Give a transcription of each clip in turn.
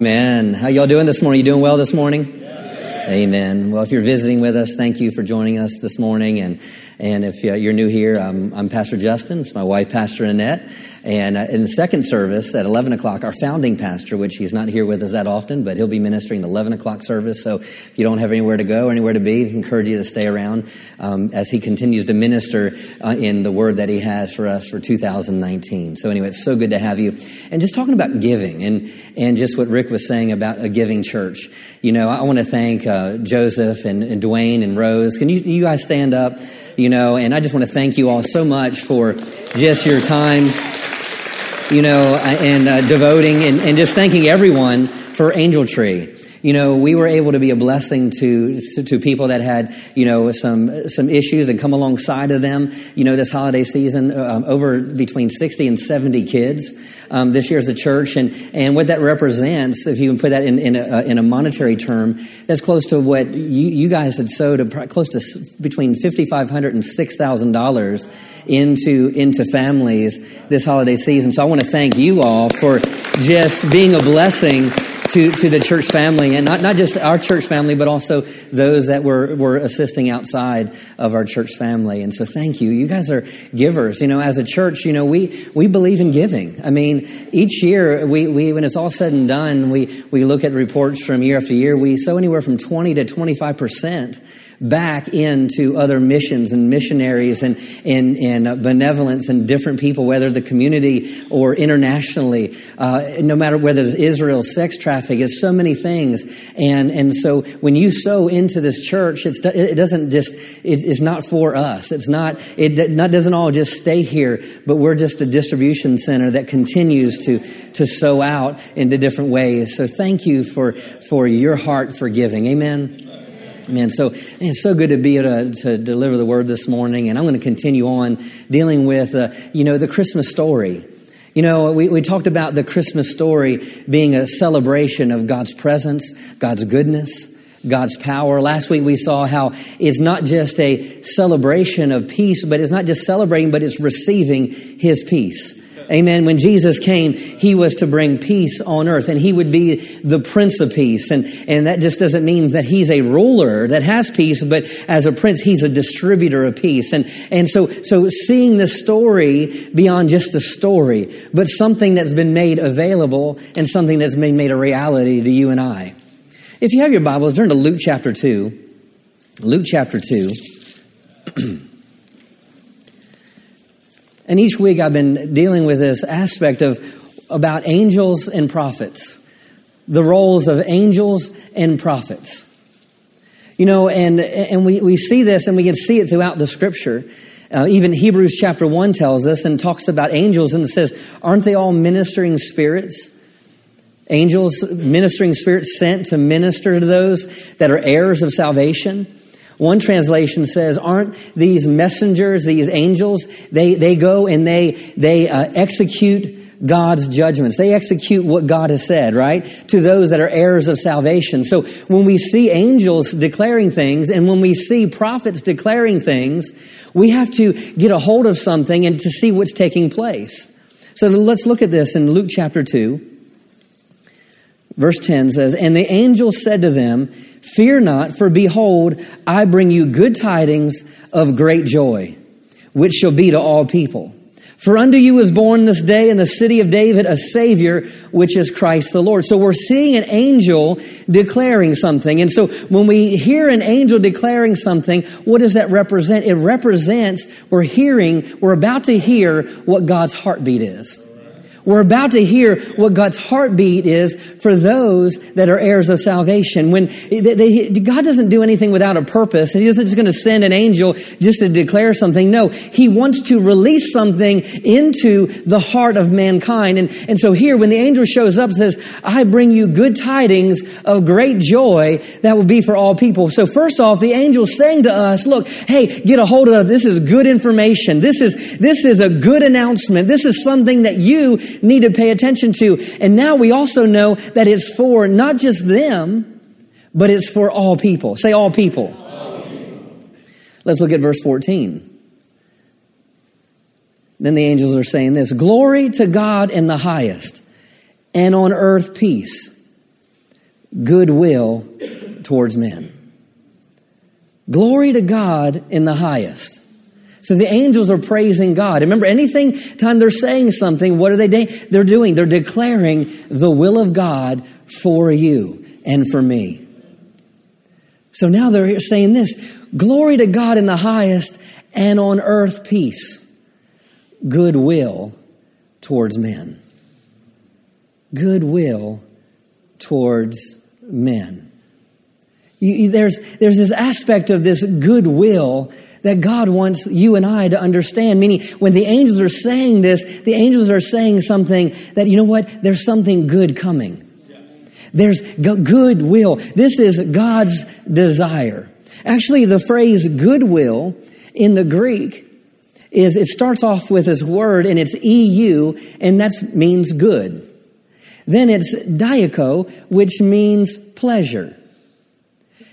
Man, how y'all doing this morning? You doing well this morning? Amen. Well, if you're visiting with us, thank you for joining us this morning. And and if uh, you're new here, I'm, I'm Pastor Justin. It's my wife, Pastor Annette. And uh, in the second service at 11 o'clock, our founding pastor, which he's not here with us that often, but he'll be ministering the 11 o'clock service. So if you don't have anywhere to go or anywhere to be, I encourage you to stay around um, as he continues to minister uh, in the word that he has for us for 2019. So anyway, it's so good to have you. And just talking about giving and, and just what Rick was saying about a giving church. You know, I want to thank uh, Joseph and, and Dwayne and Rose. Can you, you guys stand up? You know, and I just want to thank you all so much for just your time, you know, and uh, devoting and, and just thanking everyone for Angel Tree you know, we were able to be a blessing to, to people that had, you know, some, some issues and come alongside of them. You know, this holiday season, um, over between 60 and 70 kids um, this year as a church. And, and what that represents, if you can put that in, in, a, in a monetary term, that's close to what you, you guys had sowed, close to between $5,500 and $6,000 into, into families this holiday season. So I want to thank you all for just being a blessing to, to the church family, and not, not just our church family, but also those that were, were assisting outside of our church family. And so thank you. You guys are givers. You know, as a church, you know, we, we believe in giving. I mean, each year, we, we, when it's all said and done, we, we look at reports from year after year, we sow anywhere from 20 to 25 percent back into other missions and missionaries and, and, and uh, benevolence and different people, whether the community or internationally, uh, no matter whether it's Israel, sex trafficking, it's so many things. And, and so when you sow into this church, it's, it doesn't just, it's not for us. It's not, it not, doesn't all just stay here, but we're just a distribution center that continues to, to sow out into different ways. So thank you for, for your heart for giving. Amen. Man, so it's so good to be able to, to, deliver the word this morning, and I'm going to continue on dealing with, uh, you know, the Christmas story. You know, we, we talked about the Christmas story being a celebration of God's presence, God's goodness, God's power. Last week we saw how it's not just a celebration of peace, but it's not just celebrating, but it's receiving His peace. Amen. When Jesus came, he was to bring peace on earth and he would be the prince of peace. And, and that just doesn't mean that he's a ruler that has peace, but as a prince, he's a distributor of peace. And, and so, so seeing the story beyond just a story, but something that's been made available and something that's been made a reality to you and I. If you have your Bibles, turn to Luke chapter 2. Luke chapter 2. And each week I've been dealing with this aspect of about angels and prophets, the roles of angels and prophets. You know, and, and we, we see this and we can see it throughout the scripture. Uh, even Hebrews chapter 1 tells us and talks about angels and it says, Aren't they all ministering spirits? Angels, ministering spirits sent to minister to those that are heirs of salvation. One translation says, aren't these messengers, these angels, they, they go and they, they uh, execute God's judgments. They execute what God has said, right? To those that are heirs of salvation. So when we see angels declaring things and when we see prophets declaring things, we have to get a hold of something and to see what's taking place. So let's look at this in Luke chapter 2. Verse 10 says, And the angel said to them, Fear not, for behold, I bring you good tidings of great joy, which shall be to all people. For unto you is born this day in the city of David a Savior, which is Christ the Lord. So we're seeing an angel declaring something. And so when we hear an angel declaring something, what does that represent? It represents we're hearing, we're about to hear what God's heartbeat is. We're about to hear what God's heartbeat is for those that are heirs of salvation. When they, they, God doesn't do anything without a purpose, He isn't just going to send an angel just to declare something. No, He wants to release something into the heart of mankind. And, and so here, when the angel shows up, says, "I bring you good tidings of great joy that will be for all people." So first off, the angel's saying to us, "Look, hey, get a hold of this. Is good information. This is this is a good announcement. This is something that you." Need to pay attention to. And now we also know that it's for not just them, but it's for all people. Say all people. Let's look at verse 14. Then the angels are saying this Glory to God in the highest, and on earth peace, goodwill towards men. Glory to God in the highest. So the angels are praising God. Remember, anything time they're saying something, what are they doing? They're doing, they're declaring the will of God for you and for me. So now they're saying this glory to God in the highest and on earth peace, goodwill towards men. Goodwill towards men. You, you, there's, there's this aspect of this goodwill that God wants you and I to understand. Meaning, when the angels are saying this, the angels are saying something that, you know what? There's something good coming. There's goodwill. This is God's desire. Actually, the phrase goodwill in the Greek is it starts off with this word and it's EU, and that means good. Then it's diaco, which means pleasure.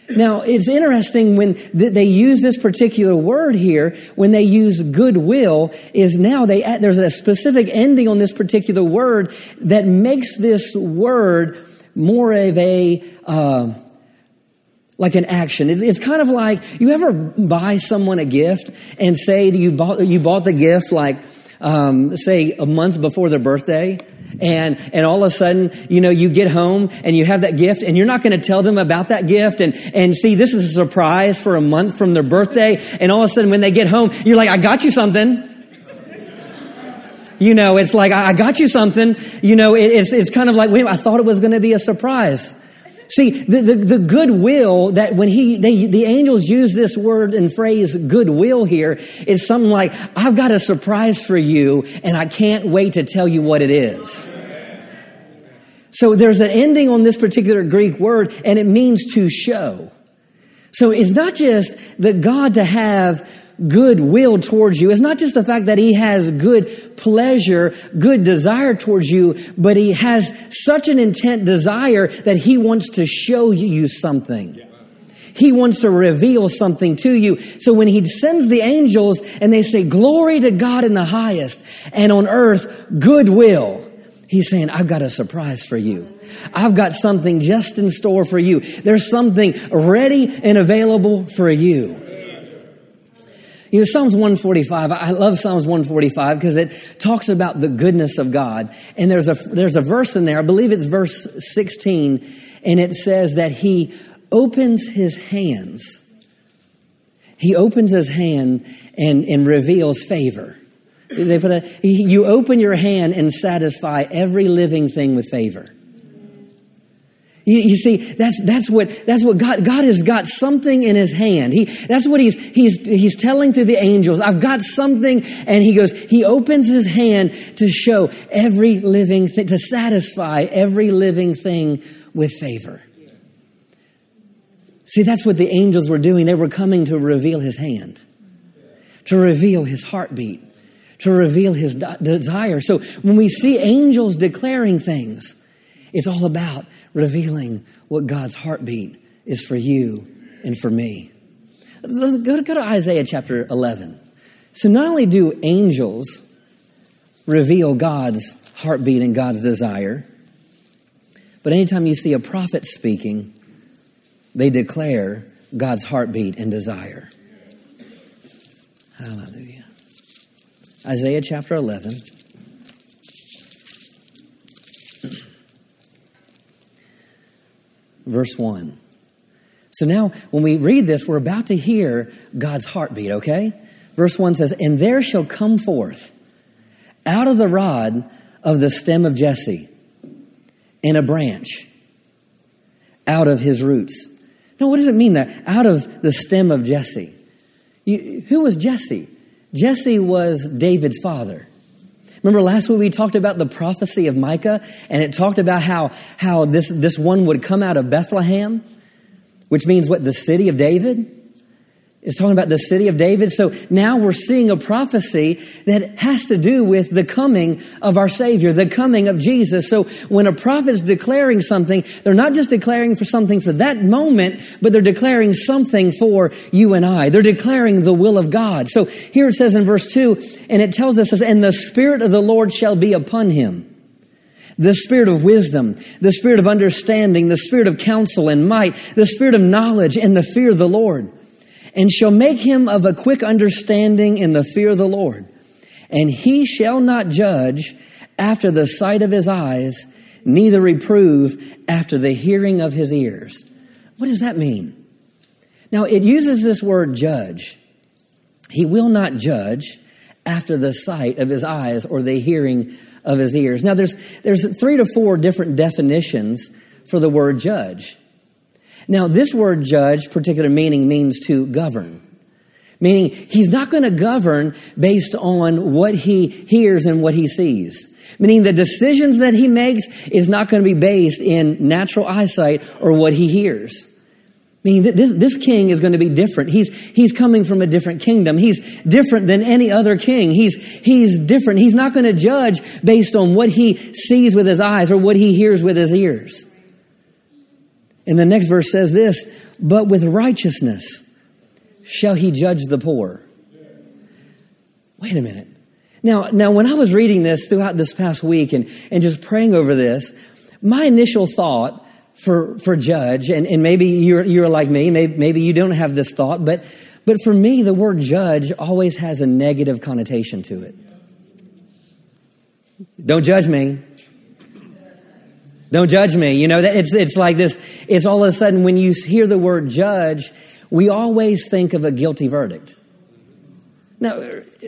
Now, it's interesting when they use this particular word here, when they use goodwill, is now they, there's a specific ending on this particular word that makes this word more of a, uh, like an action. It's, it's, kind of like you ever buy someone a gift and say that you bought, you bought the gift like, um, say a month before their birthday and and all of a sudden you know you get home and you have that gift and you're not going to tell them about that gift. And and see this is a surprise for a month from their birthday. And all of a sudden when they get home you're like i got you something. You know it's like i, got you something. You know it, it's it's kind of like wait i thought it was going to be a surprise See, the, the, the, goodwill that when he, they, the angels use this word and phrase goodwill here is something like, I've got a surprise for you and I can't wait to tell you what it is. So there's an ending on this particular Greek word and it means to show. So it's not just that God to have good will towards you. It's not just the fact that he has good pleasure, good desire towards you, but he has such an intent desire that he wants to show you something. He wants to reveal something to you. So when he sends the angels and they say, glory to God in the highest and on earth, goodwill. He's saying, I've got a surprise for you. I've got something just in store for you. There's something ready and available for you. You know, Psalms 145, I love Psalms 145 because it talks about the goodness of God. And there's a, there's a verse in there, I believe it's verse 16, and it says that he opens his hands. He opens his hand and, and reveals favor. They put a, you open your hand and satisfy every living thing with favor. You, you, see, that's, that's what, that's what God, God has got something in his hand. He, that's what he's, he's, he's telling through the angels. I've got something. And he goes, he opens his hand to show every living thing, to satisfy every living thing with favor. See, that's what the angels were doing. They were coming to reveal his hand, to reveal his heartbeat, to reveal his desire. So when we see angels declaring things, it's all about revealing what God's heartbeat is for you and for me. Let's go to, go to Isaiah chapter 11. So, not only do angels reveal God's heartbeat and God's desire, but anytime you see a prophet speaking, they declare God's heartbeat and desire. Hallelujah. Isaiah chapter 11. Verse 1. So now, when we read this, we're about to hear God's heartbeat, okay? Verse 1 says, And there shall come forth out of the rod of the stem of Jesse, in a branch out of his roots. Now, what does it mean that out of the stem of Jesse? You, who was Jesse? Jesse was David's father. Remember last week we talked about the prophecy of Micah and it talked about how, how this, this one would come out of Bethlehem, which means what? The city of David? It's talking about the city of David. So now we're seeing a prophecy that has to do with the coming of our Savior, the coming of Jesus. So when a prophet is declaring something, they're not just declaring for something for that moment, but they're declaring something for you and I. They're declaring the will of God. So here it says in verse 2, and it tells us, and the Spirit of the Lord shall be upon him the spirit of wisdom, the spirit of understanding, the spirit of counsel and might, the spirit of knowledge and the fear of the Lord, and shall make him of a quick understanding in the fear of the Lord. And he shall not judge after the sight of his eyes, neither reprove after the hearing of his ears. What does that mean? Now, it uses this word judge. He will not judge after the sight of his eyes or the hearing of his ears. Now, there's, there's three to four different definitions for the word judge. Now, this word judge, particular meaning, means to govern. Meaning, he's not going to govern based on what he hears and what he sees. Meaning, the decisions that he makes is not going to be based in natural eyesight or what he hears. Meaning, this, this king is going to be different. He's, he's coming from a different kingdom. He's different than any other king. He's, he's different. He's not going to judge based on what he sees with his eyes or what he hears with his ears. And the next verse says this, but with righteousness shall he judge the poor. Wait a minute. Now, now when I was reading this throughout this past week and, and just praying over this, my initial thought for, for judge, and, and maybe you're, you're like me, maybe, maybe you don't have this thought, but, but for me, the word judge always has a negative connotation to it. Don't judge me. Don't judge me. You know, it's, it's like this, it's all of a sudden when you hear the word judge, we always think of a guilty verdict. Now,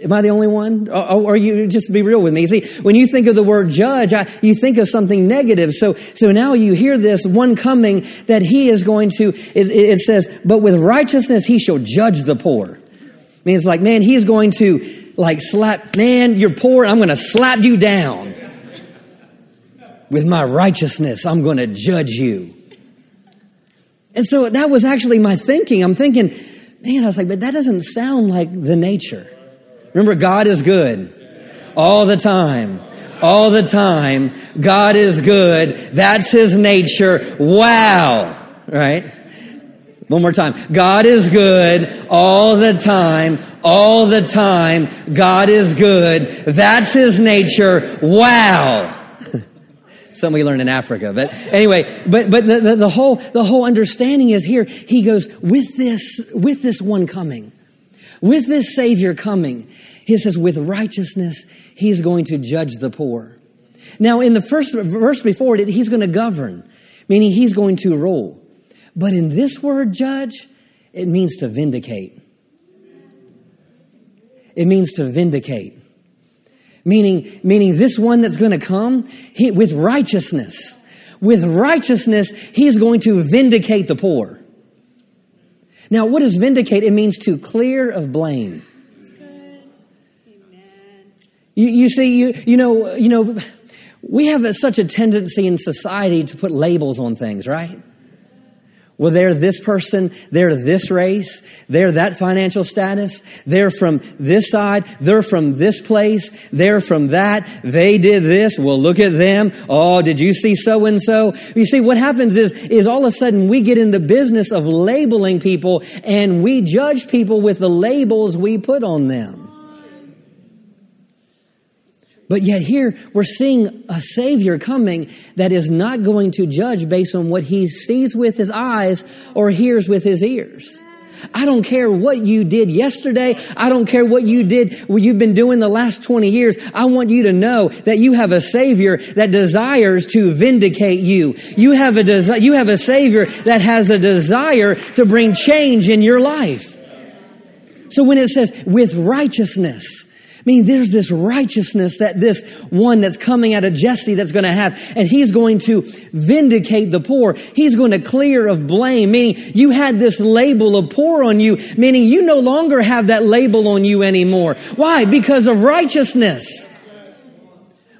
am I the only one? Or, or you just be real with me? See, when you think of the word judge, I, you think of something negative. So, so now you hear this one coming that he is going to, it, it says, but with righteousness he shall judge the poor. I mean, it's like, man, he's going to like slap, man, you're poor, I'm going to slap you down. With my righteousness, I'm going to judge you. And so that was actually my thinking. I'm thinking, man, I was like, but that doesn't sound like the nature. Remember, God is good all the time. All the time. God is good. That's his nature. Wow. Right? One more time. God is good all the time. All the time. God is good. That's his nature. Wow. Some we learned in Africa. But anyway, but, but the, the, the, whole, the whole understanding is here. He goes, with this, with this one coming, with this Savior coming, he says, with righteousness, he's going to judge the poor. Now, in the first verse before it, he's going to govern, meaning he's going to rule. But in this word, judge, it means to vindicate. It means to vindicate meaning, meaning this one that's going to come he, with righteousness. With righteousness, he's going to vindicate the poor. Now, what does vindicate? It means to clear of blame. You, you see, you, you know, you know, we have a, such a tendency in society to put labels on things, right? Well, they're this person, they're this race, they're that financial status, they're from this side, they're from this place, they're from that, they did this, well, look at them. Oh, did you see so and so? You see, what happens is, is all of a sudden we get in the business of labeling people and we judge people with the labels we put on them. But yet here we're seeing a Savior coming that is not going to judge based on what he sees with his eyes or hears with his ears. I don't care what you did yesterday. I don't care what you did, what you've been doing the last 20 years. I want you to know that you have a Savior that desires to vindicate you. You have a, desi- you have a Savior that has a desire to bring change in your life. So when it says with righteousness, mean, there's this righteousness that this one that's coming out of Jesse that's going to have, and he's going to vindicate the poor. He's going to clear of blame, meaning you had this label of poor on you, meaning you no longer have that label on you anymore. Why? Because of righteousness.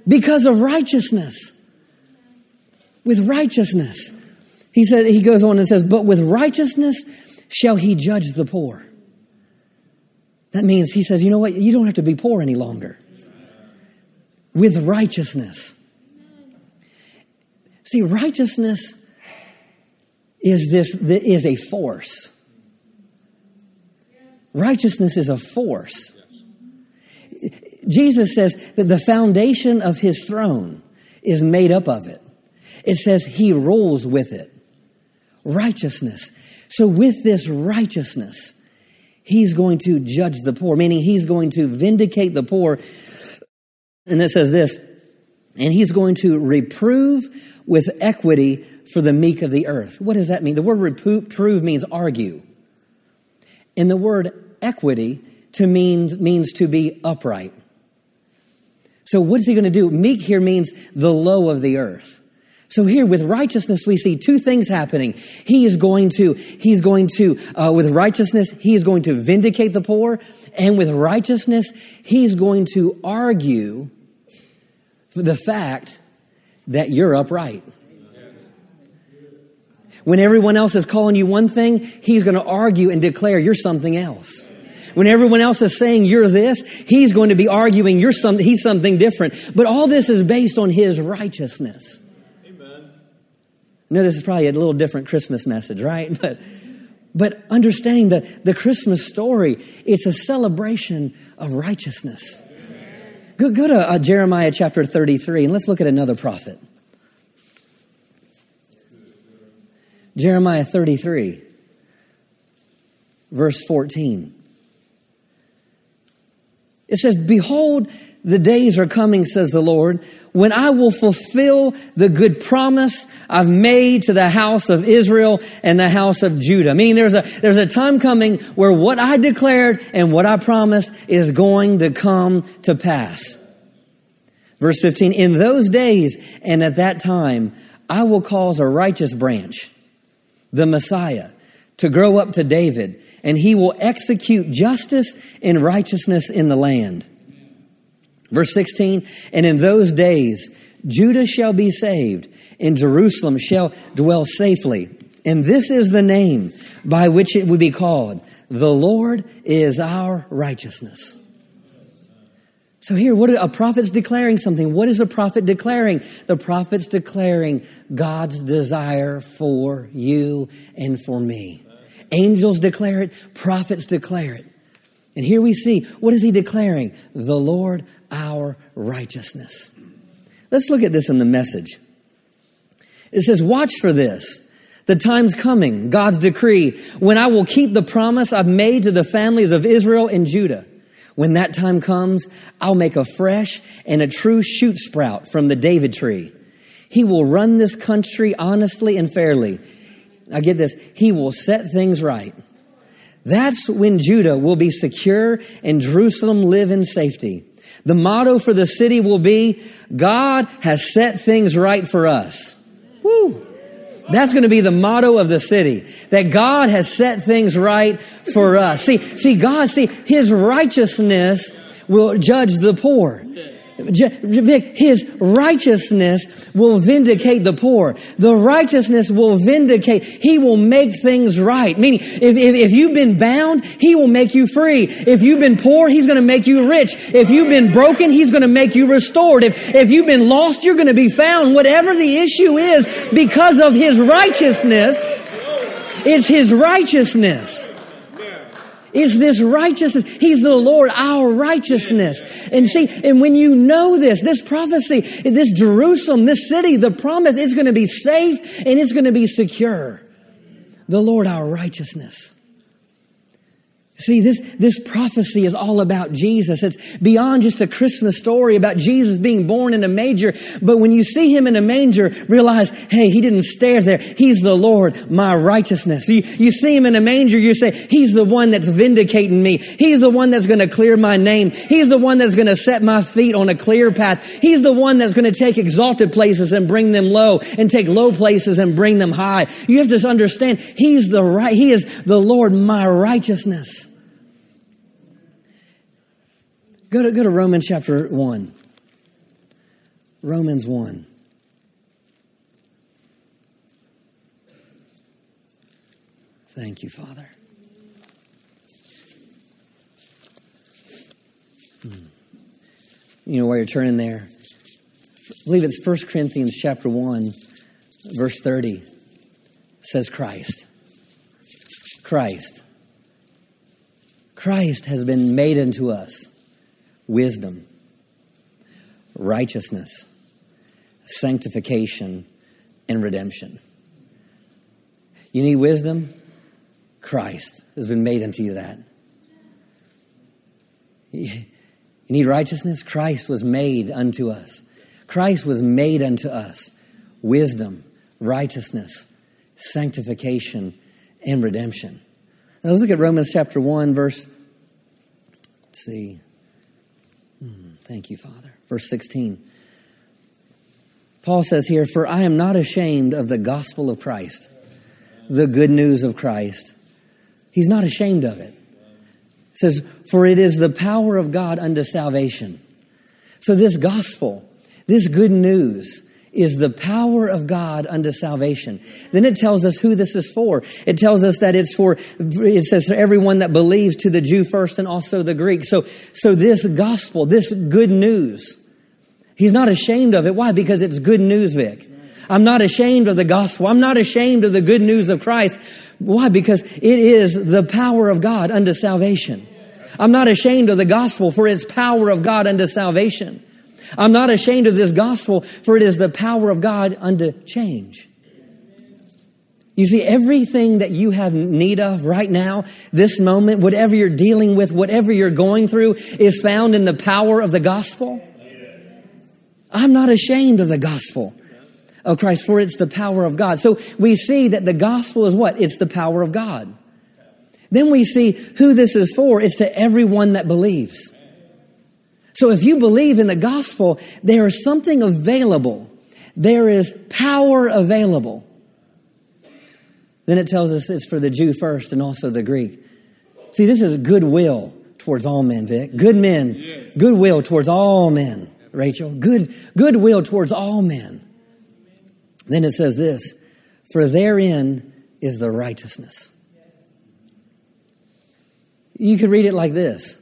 Because of righteousness. With righteousness. He said, he goes on and says, but with righteousness shall he judge the poor. That means he says, you know what? You don't have to be poor any longer. With righteousness. See, righteousness is this is a force. Righteousness is a force. Jesus says that the foundation of his throne is made up of it. It says he rules with it. Righteousness. So, with this righteousness, he's going to judge the poor, meaning he's going to vindicate the poor. And it says this, and he's going to reprove with equity for the meek of the earth. What does that mean? The word reprove means argue. And the word equity to means, means to be upright. So what is he going to do? Meek here means the low of the earth. So here with righteousness, we see two things happening. He is going to, he's going to, uh, with righteousness, he is going to vindicate the poor. And with righteousness, he's going to argue the fact that you're upright. When everyone else is calling you one thing, he's going to argue and declare you're something else. When everyone else is saying you're this, he's going to be arguing you're some, he's something different. But all this is based on his righteousness. I know this is probably a little different Christmas message, right? But but understanding the, the Christmas story, it's a celebration of righteousness. Go, go to uh, Jeremiah chapter 33 and let's look at another prophet. Jeremiah 33, verse 14. It says, Behold, the days are coming, says the Lord, when I will fulfill the good promise I've made to the house of Israel and the house of Judah. Meaning there's a, there's a time coming where what I declared and what I promised is going to come to pass. Verse 15, in those days and at that time, I will cause a righteous branch, the Messiah, to grow up to David and he will execute justice and righteousness in the land. Verse 16, and in those days, Judah shall be saved, and Jerusalem shall dwell safely. And this is the name by which it would be called The Lord is our righteousness. So here, what a prophet's declaring something. What is a prophet declaring? The prophet's declaring God's desire for you and for me. Angels declare it, prophets declare it. And here we see, what is he declaring? The Lord our righteousness. Let's look at this in the message. It says, Watch for this. The time's coming, God's decree, when I will keep the promise I've made to the families of Israel and Judah. When that time comes, I'll make a fresh and a true shoot sprout from the David tree. He will run this country honestly and fairly. Now get this, he will set things right. That's when Judah will be secure and Jerusalem live in safety. The motto for the city will be, God has set things right for us. Woo! That's going to be the motto of the city. That God has set things right for us. See, see, God, see, His righteousness will judge the poor. His righteousness will vindicate the poor. The righteousness will vindicate. He will make things right. Meaning, if, if, if, you've been bound, He will make you free. If you've been poor, He's going to make you rich. If you've been broken, He's going to make you restored. If, if you've been lost, you're going to be found. Whatever the issue is, because of His righteousness, it's His righteousness is this righteousness. He's the Lord, our righteousness. And see, and when you know this, this prophecy, this Jerusalem, this city, the promise, it's going to be safe and it's going to be secure. The Lord, our righteousness. See, this, this prophecy is all about Jesus. It's beyond just a Christmas story about Jesus being born in a manger. But when you see him in a manger, realize, hey, he didn't stare there. He's the Lord, my righteousness. You, you see him in a manger, you say, he's the one that's vindicating me. He's the one that's going to clear my name. He's the one that's going to set my feet on a clear path. He's the one that's going to take exalted places and bring them low and take low places and bring them high. You have to understand, he's the right, he is the Lord, my righteousness. Go to, go to Romans chapter 1. Romans 1. Thank you, Father. Hmm. You know, while you're turning there, I believe it's 1 Corinthians chapter 1, verse 30, says Christ. Christ. Christ has been made unto us wisdom, righteousness, sanctification, and redemption. You need wisdom? Christ has been made unto you that. You need righteousness? Christ was made unto us. Christ was made unto us. Wisdom, righteousness, sanctification, and redemption. Now let's look at Romans chapter 1, verse, let's see. Hmm, thank you, Father. Verse 16. Paul says here, For I am not ashamed of the gospel of Christ, the good news of Christ. He's not ashamed of it. It says, For it is the power of God unto salvation. So, this gospel, this good news, is the power of God unto salvation. Then it tells us who this is for. It tells us that it's for, it says for everyone that believes to the Jew first and also the Greek. So, so this gospel, this good news, he's not ashamed of it. Why? Because it's good news, Vic. I'm not ashamed of the gospel. I'm not ashamed of the good news of Christ. Why? Because it is the power of God unto salvation. I'm not ashamed of the gospel for its power of God unto salvation. I'm not ashamed of this gospel, for it is the power of God unto change. You see, everything that you have need of right now, this moment, whatever you're dealing with, whatever you're going through, is found in the power of the gospel. I'm not ashamed of the gospel of Christ, for it's the power of God. So we see that the gospel is what? It's the power of God. Then we see who this is for. It's to everyone that believes. So if you believe in the gospel, there is something available. There is power available. Then it tells us it's for the Jew first and also the Greek. See, this is goodwill towards all men, Vic. Good men, yes. goodwill towards all men, Rachel. Good goodwill towards all men. Then it says this, for therein is the righteousness. You could read it like this.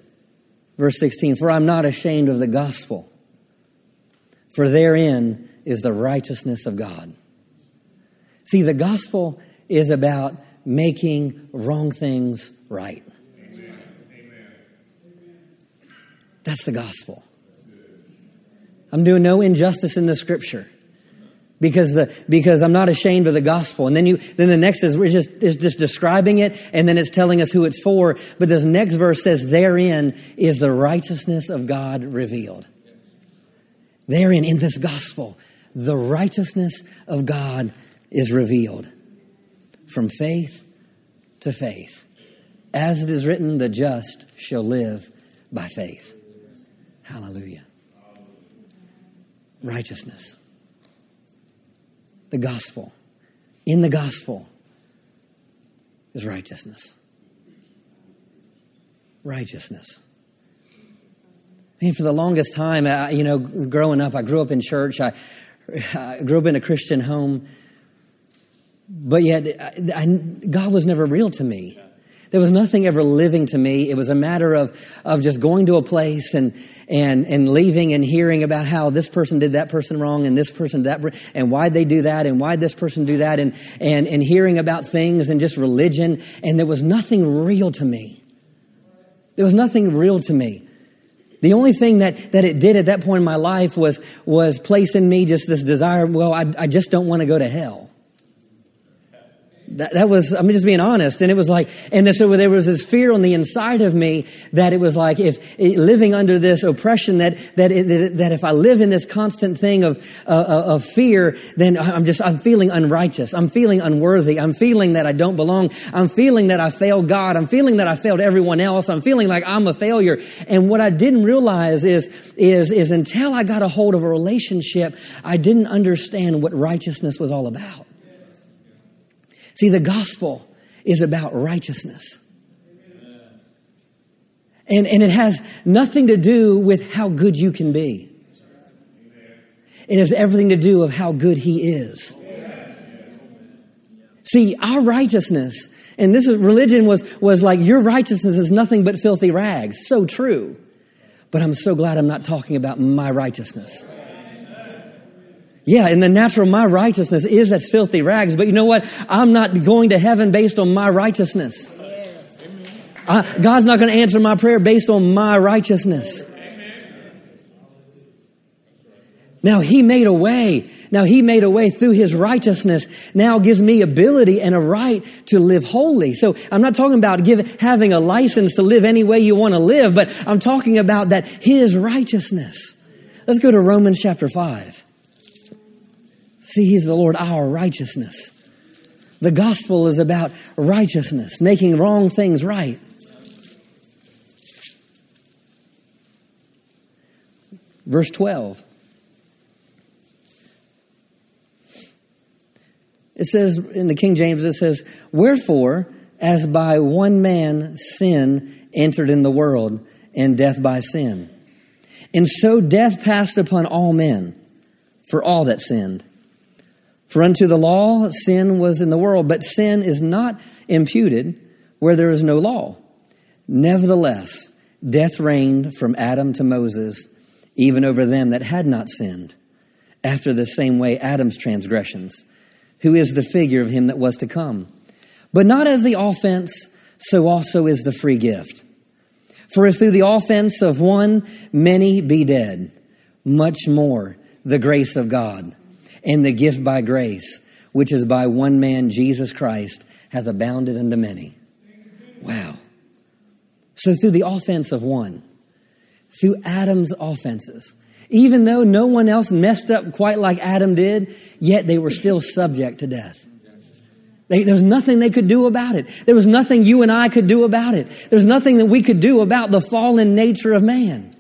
Verse 16, for I'm not ashamed of the gospel, for therein is the righteousness of God. See, the gospel is about making wrong things right. Amen. That's the gospel. I'm doing no injustice in the scripture because the because I'm not ashamed of the gospel. And then you then the next is we're just is just describing it and then it's telling us who it's for. But this next verse says, Therein is the righteousness of God revealed. Therein, in this gospel, the righteousness of God is revealed from faith to faith. As it is written, the just shall live by faith. Hallelujah. Righteousness the gospel. In the gospel is righteousness. Righteousness. I mean, for the longest time, uh, you know, growing up, I grew up in church. I, I grew up in a Christian home, but yet I, I, God was never real to me. There was nothing ever living to me. It was a matter of, of just going to a place and, and, and leaving and hearing about how this person did that person wrong and this person that, and why they do that and why this person do that and, and, and hearing about things and just religion. And there was nothing real to me. There was nothing real to me. The only thing that, that it did at that point in my life was, was place in me just this desire, well, I, I just don't want to go to hell. That, that was, I'm just being honest. And it was like, and so there was this fear on the inside of me that it was like, if living under this oppression, that, that, it, that if I live in this constant thing of, uh, uh, of fear, then I'm just, I'm feeling unrighteous. I'm feeling unworthy. I'm feeling that I don't belong. I'm feeling that I failed God. I'm feeling that I failed everyone else. I'm feeling like I'm a failure. And what I didn't realize is, is, is until I got a hold of a relationship, I didn't understand what righteousness was all about. See, the gospel is about righteousness. And, and it has nothing to do with how good you can be. It has everything to do with how good he is. See, our righteousness, and this is religion was, was like your righteousness is nothing but filthy rags. So true. But I'm so glad I'm not talking about my righteousness. Yeah, in the natural, my righteousness is as filthy rags. But you know what? I'm not going to heaven based on my righteousness. I, God's not going to answer my prayer based on my righteousness. Now, He made a way Now he made a way through his righteousness. Now gives me ability and a right to live holy. So I'm not talking about giving, having a license to live any way you want to live, but I'm talking about that his righteousness. Let's go to Romans chapter 5. See, he's the Lord, our righteousness. The gospel is about righteousness, making wrong things right. Verse 12. It says in the King James, it says, Wherefore, as by one man sin entered in the world, and death by sin. And so death passed upon all men, for all that sinned. For unto the law sin was in the world, but sin is not imputed where there is no law. Nevertheless, death reigned from Adam to Moses, even over them that had not sinned, after the same way Adam's transgressions who is the figure of him that was to come. But not as the offense, so also is the free gift. For if through the offense of one many be dead, much more the grace of God and the gift by grace, which is by one man, Jesus Christ, hath abounded unto many. Wow. So through the offense of one, through Adam's offenses, even though no one else messed up quite like Adam did, yet they were still subject to death. They, there was nothing they could do about it. There was nothing you and I could do about it. There's nothing that we could do about the fallen nature of man.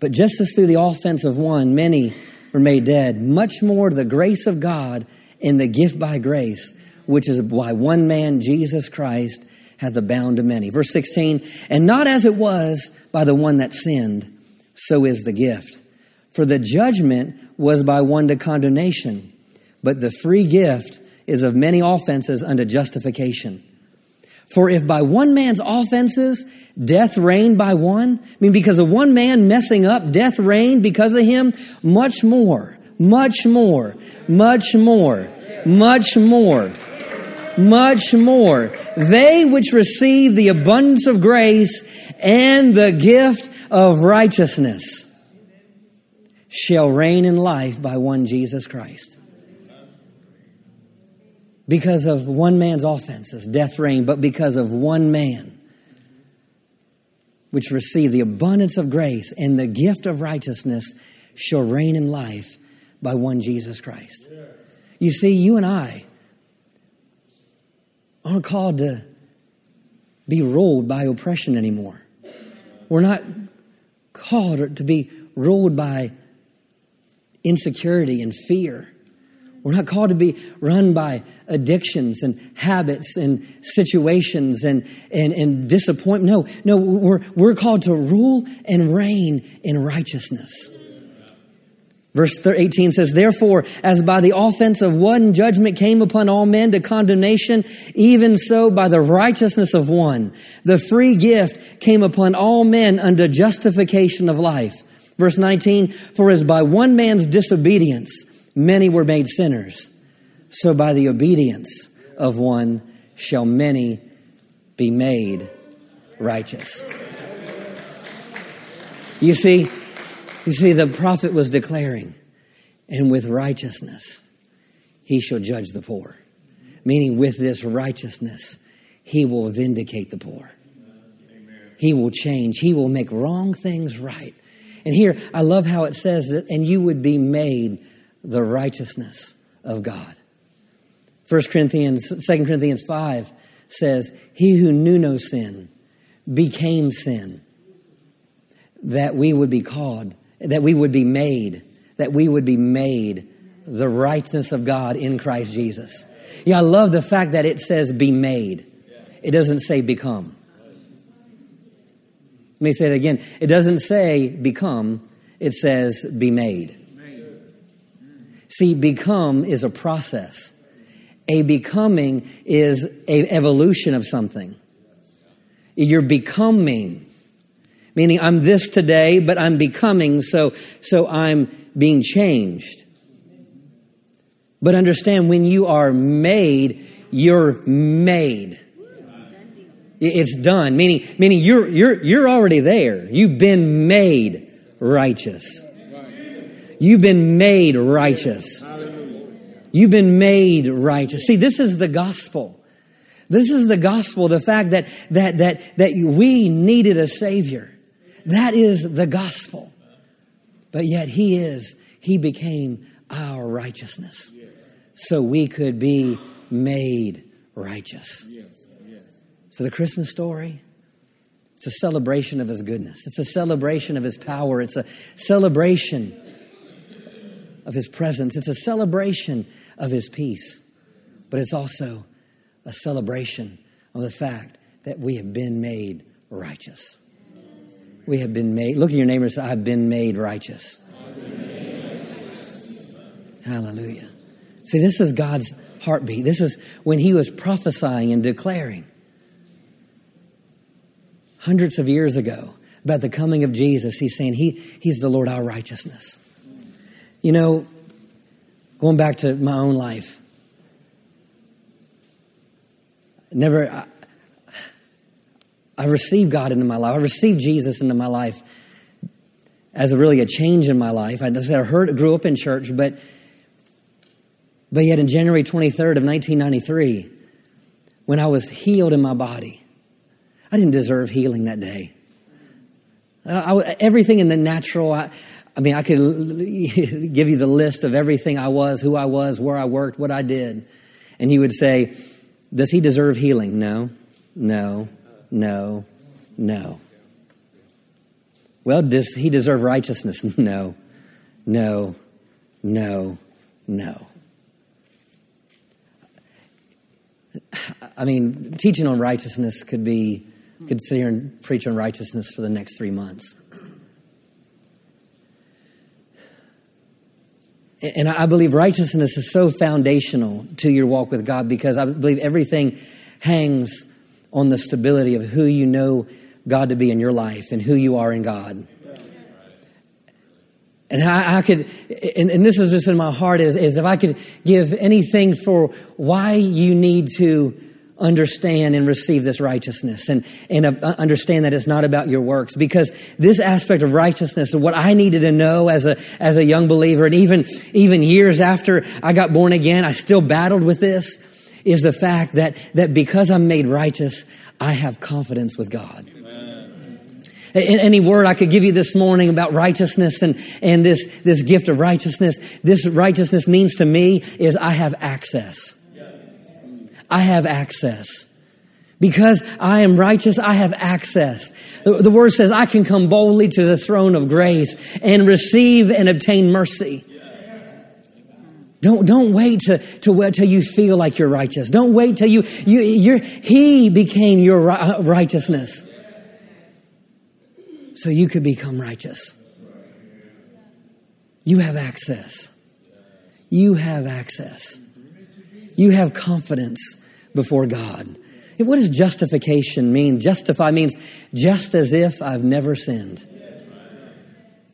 But just as through the offense of one, many were made dead, much more the grace of God in the gift by grace, which is why one man, Jesus Christ, hath to many. Verse 16, and not as it was by the one that sinned, so is the gift. For the judgment was by one to condemnation, but the free gift is of many offenses unto justification. For if by one man's offenses death reigned by one, I mean, because of one man messing up, death reigned because of him, much more, much more, much more, much more, much more. They which receive the abundance of grace and the gift of righteousness shall reign in life by one Jesus Christ. Because of one man's offenses, death reigned, but because of one man, which received the abundance of grace and the gift of righteousness, shall reign in life by one Jesus Christ. You see, you and I aren't called to be ruled by oppression anymore. We're not called to be ruled by insecurity and fear. We're not called to be run by addictions and habits and situations and, and, and disappointment. No, no, we're, we're called to rule and reign in righteousness. Verse 18 says, Therefore, as by the offense of one judgment came upon all men to condemnation, even so by the righteousness of one, the free gift came upon all men unto justification of life. Verse 19, For as by one man's disobedience many were made sinners, so by the obedience of one shall many be made righteous. You see, you see, the prophet was declaring, and with righteousness he shall judge the poor. Meaning, with this righteousness, he will vindicate the poor. He will change. He will make wrong things right. And here, I love how it says that, and you would be made the righteousness of God. 1 Corinthians, 2 Corinthians 5 says, He who knew no sin became sin, that we would be called that we would be made, that we would be made the righteousness of God in Christ Jesus. Yeah, I love the fact that it says be made. It doesn't say become. Let me say it again. It doesn't say become, it says be made. See, become is a process. A becoming is an evolution of something. You're becoming meaning I'm this today, but I'm becoming, so, so I'm being changed. But understand when you are made, you're made. It's done, meaning, meaning you're, you're, you're already there. You've been made righteous. You've been made righteous. You've been made righteous. See, this is the gospel. This is the gospel, the fact that, that, that, that we needed a Savior. That is the gospel. But yet He is, He became our righteousness. So we could be made righteous. So the Christmas story, it's a celebration of His goodness. It's a celebration of His power. It's a celebration of His presence. It's a celebration of His peace. But it's also a celebration of the fact that we have been made righteous. We have been made, look at your neighbor and say, I've been made righteous. Hallelujah. See, this is God's heartbeat. This is when He was prophesying and declaring hundreds of years ago about the coming of Jesus. He's saying he, He's the Lord our righteousness. You know, going back to my own life, never, I, I received God into my life. I received Jesus into my life as a really a change in my life. I just I heard, grew up in church, but but yet in January 23rd of 1993, when I was healed in my body, I didn't deserve healing that day. I, everything in the natural, I, I mean, I could give you the list of everything I was, who I was, where I worked, what I did. And you would say, Does he deserve healing? No, no, no, no. Well, does he deserve righteousness? No, no, no, no. I mean, teaching on righteousness could be, could sit here and preach on righteousness for the next three months. And I believe righteousness is so foundational to your walk with God because I believe everything hangs on the stability of who you know God to be in your life and who you are in God. And I, I could, and, and, this is just in my heart, is, is if I could give anything for why you need to understand and receive this righteousness and, and uh, understand that it's not about your works because this aspect of righteousness and what I needed to know as a, as a young believer and even, even years after I got born again, I still battled with this is the fact that, that because I'm made righteous, I have confidence with God. Any word I could give you this morning about righteousness and, and this, this gift of righteousness, this righteousness means to me is I have access. I have access. Because I am righteous, I have access. The, the, word says I can come boldly to the throne of grace and receive and obtain mercy. Don't, don't wait to, to till you feel like you're righteous. Don't wait till you, you you're, he became your righteousness. So you could become righteous. You have access. You have access. You have confidence before God. What does justification mean? Justify means just as if I've never sinned.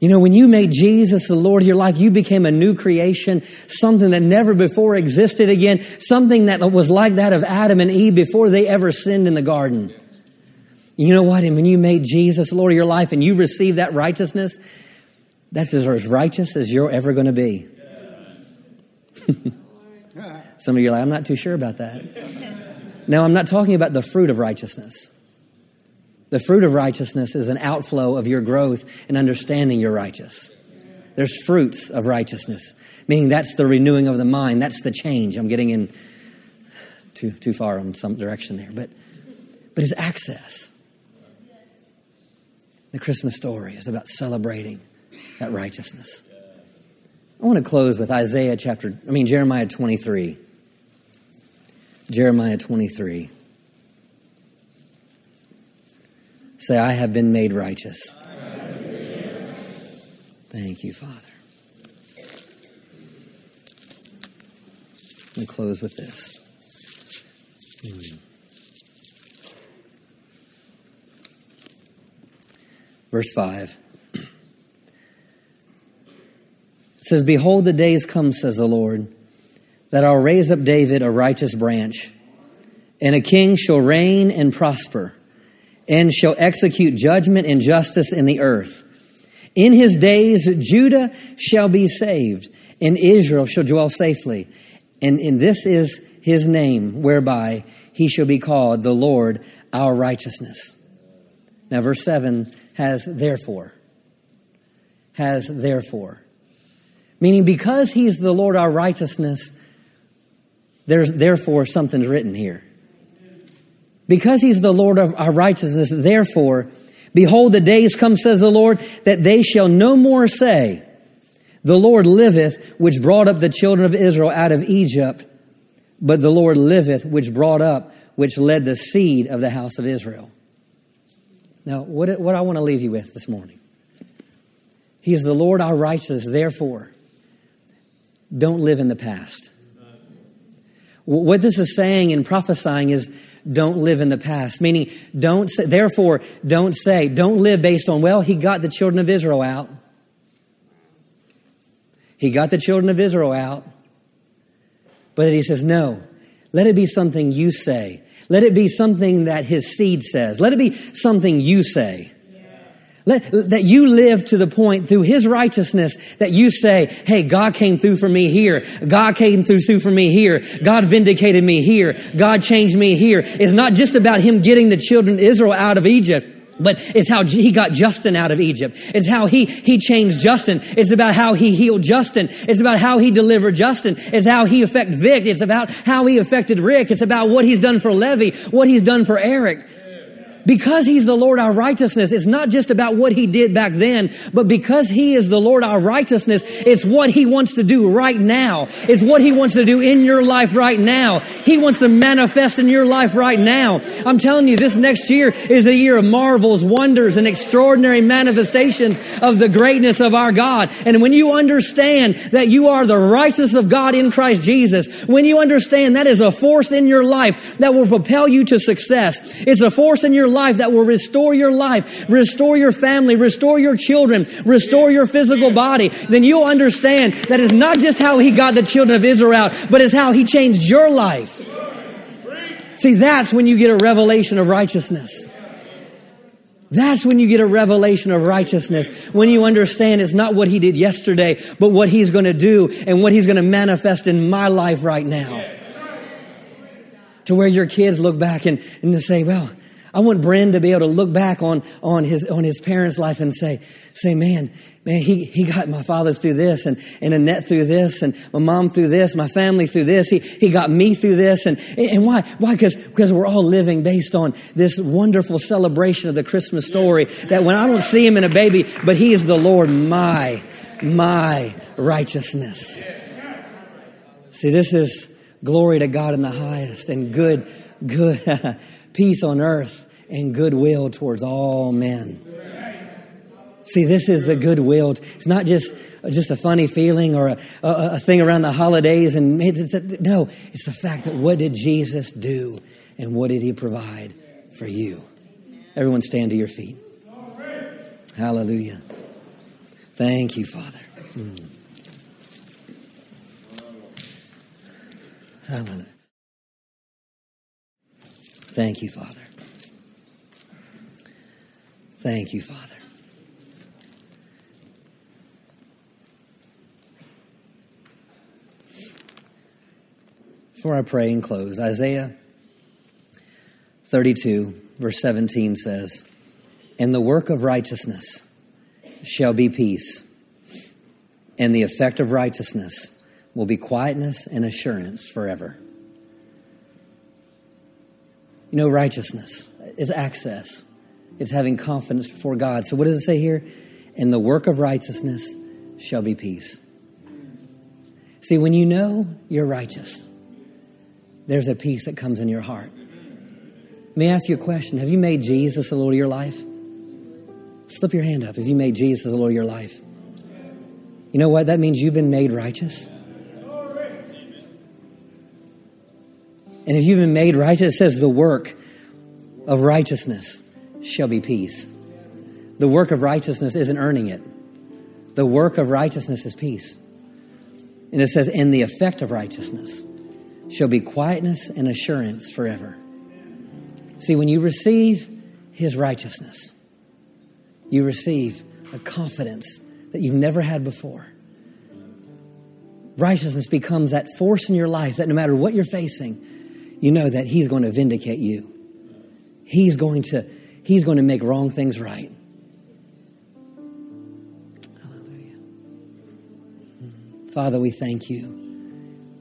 You know, when you made Jesus the Lord of your life, you became a new creation, something that never before existed again, something that was like that of Adam and Eve before they ever sinned in the garden. You know what? And when you made Jesus Lord of your life and you received that righteousness, that's as righteous as you're ever going to be. Some of you are like, I'm not too sure about that. Now, I'm not talking about the fruit of righteousness. The fruit of righteousness is an outflow of your growth and understanding you're righteous. There's fruits of righteousness, meaning that's the renewing of the mind. That's the change. I'm getting in too, too far in some direction there, but, but it's access. The Christmas story is about celebrating that righteousness. I want to close with Isaiah chapter, I mean, Jeremiah 23. Jeremiah 23. Say, I have been made righteous. Thank you, Father. Let me close with this. Hmm. Verse 5. It says, Behold, the days come, says the Lord that I'll raise up David a righteous branch, and a king shall reign and prosper, and shall execute judgment and justice in the earth. In his days, Judah shall be saved, and Israel shall dwell safely. And, and this is his name, whereby he shall be called the Lord our righteousness. Now, verse 7 has therefore. Has therefore. Meaning, because he's the Lord our righteousness, there's therefore something's written here. Because he's the Lord of our righteousness, therefore, behold, the days come, says the Lord, that they shall no more say, The Lord liveth, which brought up the children of Israel out of Egypt, but the Lord liveth, which brought up, which led the seed of the house of Israel. Now, what, what I want to leave you with this morning. He is the Lord our righteousness, therefore, don't live in the past. What this is saying and prophesying is don't live in the past, meaning don't say, therefore, don't say, don't live based on, well, he got the children of Israel out. He got the children of Israel out. But he says, no, let it be something you say. Let it be something that his seed says. Let it be something you say. Let, that you live to the point through his righteousness that you say, Hey, God came through for me here. God came through, through for me here. God vindicated me here. God changed me here. It's not just about him getting the children of Israel out of Egypt. But it's how he got Justin out of Egypt. It's how he, he changed Justin. It's about how he healed Justin. It's about how he delivered Justin. It's how he affected Vic. It's about how he affected Rick. It's about what he's done for Levy, what he's done for Eric. Because He's the Lord our righteousness, it's not just about what He did back then, but because He is the Lord our righteousness, it's what He wants to do right now. It's what He wants to do in your life right now. He wants to manifest in your life right now. I'm telling you, this next year is a year of marvels, wonders, and extraordinary manifestations of the greatness of our God. And when you understand that you are the righteousness of God in Christ Jesus, when you understand that is a force in your life that will propel you to success, it's a force in your life that will restore your life, restore your family, restore your children, restore your physical body, then you'll understand that it's not just how he got the children of Israel out, but it's how he changed your life. See, that's when you get a revelation of righteousness. That's when you get a revelation of righteousness. When you understand it's not what he did yesterday, but what he's going to do and what he's going to manifest in my life right now. To where your kids look back and, and say, well, I want Bren to be able to look back on, on his, on his parents' life and say, say, man, man, he, he got my father through this and, and Annette through this and my mom through this, my family through this. He, he got me through this. And, and why? Why? Because, because we're all living based on this wonderful celebration of the Christmas story that when I don't see him in a baby, but he is the Lord, my, my righteousness. See, this is glory to God in the highest and good, good. peace on earth and goodwill towards all men. See, this is the goodwill. It's not just just a funny feeling or a, a, a thing around the holidays. And it's, no, it's the fact that what did Jesus do and what did He provide for you? Everyone, stand to your feet. Hallelujah. Thank you, Father. Mm. Hallelujah. Thank you, Father. Thank you, Father. Before I pray and close, Isaiah 32, verse 17 says, And the work of righteousness shall be peace, and the effect of righteousness will be quietness and assurance forever. You know, righteousness is access, it's having confidence before God. So, what does it say here? In the work of righteousness shall be peace. See, when you know you're righteous, there's a peace that comes in your heart. Let me ask you a question Have you made Jesus the Lord of your life? Slip your hand up if you made Jesus the Lord of your life. You know what? That means you've been made righteous. And if you've been made righteous, it says the work of righteousness shall be peace. The work of righteousness isn't earning it. The work of righteousness is peace. And it says, and the effect of righteousness shall be quietness and assurance forever. See, when you receive his righteousness, you receive a confidence that you've never had before. Righteousness becomes that force in your life that no matter what you're facing, you know that He's going to vindicate you. He's going to, he's going to make wrong things right. Hallelujah. Father, we thank you.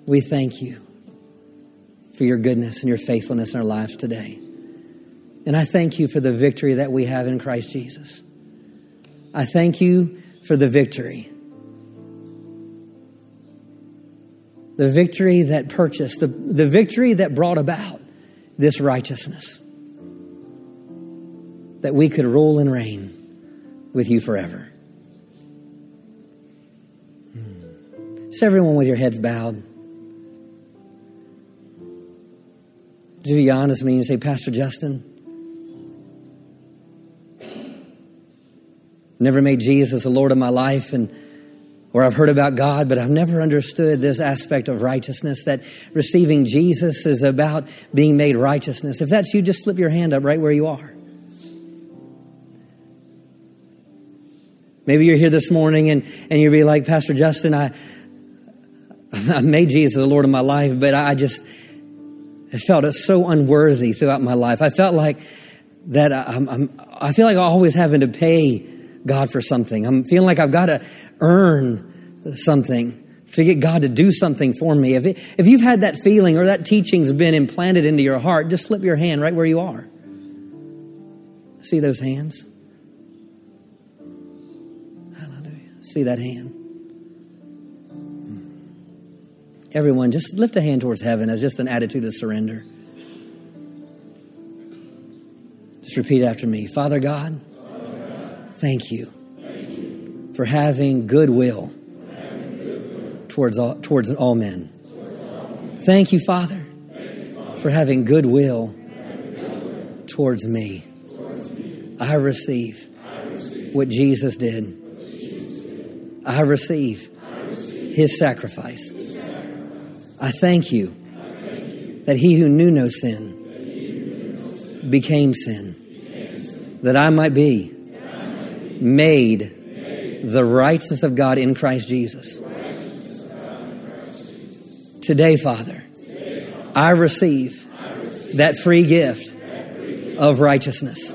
We thank you for your goodness and your faithfulness in our lives today. And I thank you for the victory that we have in Christ Jesus. I thank you for the victory. The victory that purchased, the, the victory that brought about this righteousness. That we could rule and reign with you forever. Hmm. So, everyone with your heads bowed. To be honest me and say, Pastor Justin, never made Jesus the Lord of my life and or I've heard about God, but I've never understood this aspect of righteousness that receiving Jesus is about being made righteousness. If that's you, just slip your hand up right where you are. Maybe you're here this morning and, and you'll be like, Pastor Justin, I, I made Jesus the Lord of my life, but I just I felt it so unworthy throughout my life. I felt like that I'm, I'm I feel like I'm always having to pay God for something. I'm feeling like I've got to earn something to get God to do something for me. If, it, if you've had that feeling or that teaching's been implanted into your heart, just slip your hand right where you are. See those hands? Hallelujah. See that hand? Everyone, just lift a hand towards heaven as just an attitude of surrender. Just repeat after me Father God, thank you for having goodwill towards all, towards all men. Thank you, Father, for having goodwill towards me. I receive what Jesus did. I receive his sacrifice. I thank you that he who knew no sin became sin, that I might be made the righteousness of God in Christ Jesus. Today, Father, I receive that free gift of righteousness.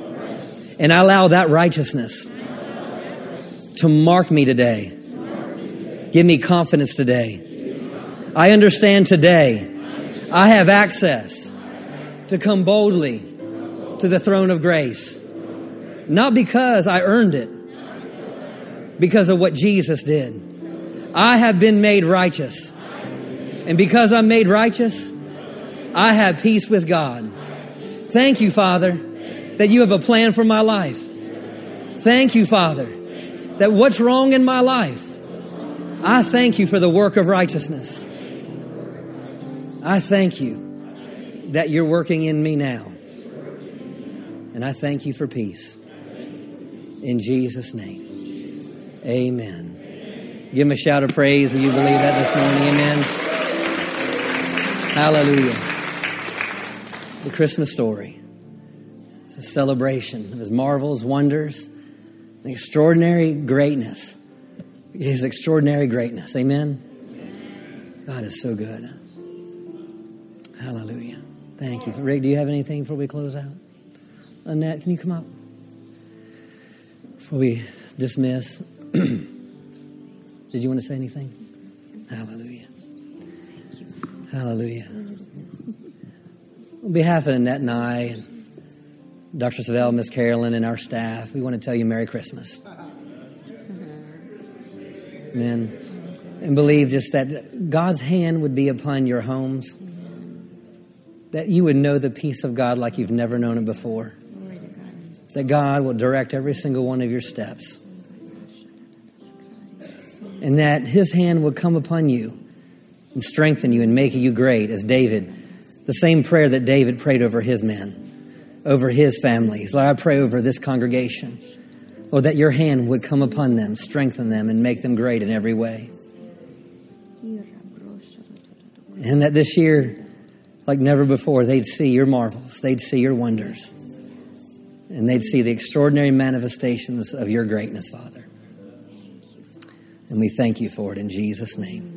And I allow that righteousness to mark me today. Give me confidence today. I understand today I have access to come boldly to the throne of grace. Not because I earned it, because of what Jesus did. I have been made righteous. And because I'm made righteous, I have peace with God. Thank you, Father, that you have a plan for my life. Thank you, Father, that what's wrong in my life, I thank you for the work of righteousness. I thank you that you're working in me now. And I thank you for peace. In Jesus' name. Amen. Give him a shout of praise if you believe that this morning. Amen. Hallelujah. The Christmas story. It's a celebration of his marvels, wonders, the extraordinary greatness. His extraordinary greatness. Amen. God is so good. Hallelujah. Thank you. Rick, do you have anything before we close out? Annette, can you come up? Before we dismiss. Did you want to say anything? Hallelujah. Hallelujah. On behalf of Annette and I, and Dr. Savelle, Miss Carolyn, and our staff, we want to tell you Merry Christmas. Amen. And believe just that God's hand would be upon your homes, that you would know the peace of God like you've never known it before, that God will direct every single one of your steps and that his hand would come upon you and strengthen you and make you great as David, the same prayer that David prayed over his men, over his families. Lord, I pray over this congregation. Lord, that your hand would come upon them, strengthen them, and make them great in every way. And that this year, like never before, they'd see your marvels, they'd see your wonders. and they'd see the extraordinary manifestations of your greatness, Father. And we thank you for it in Jesus' name.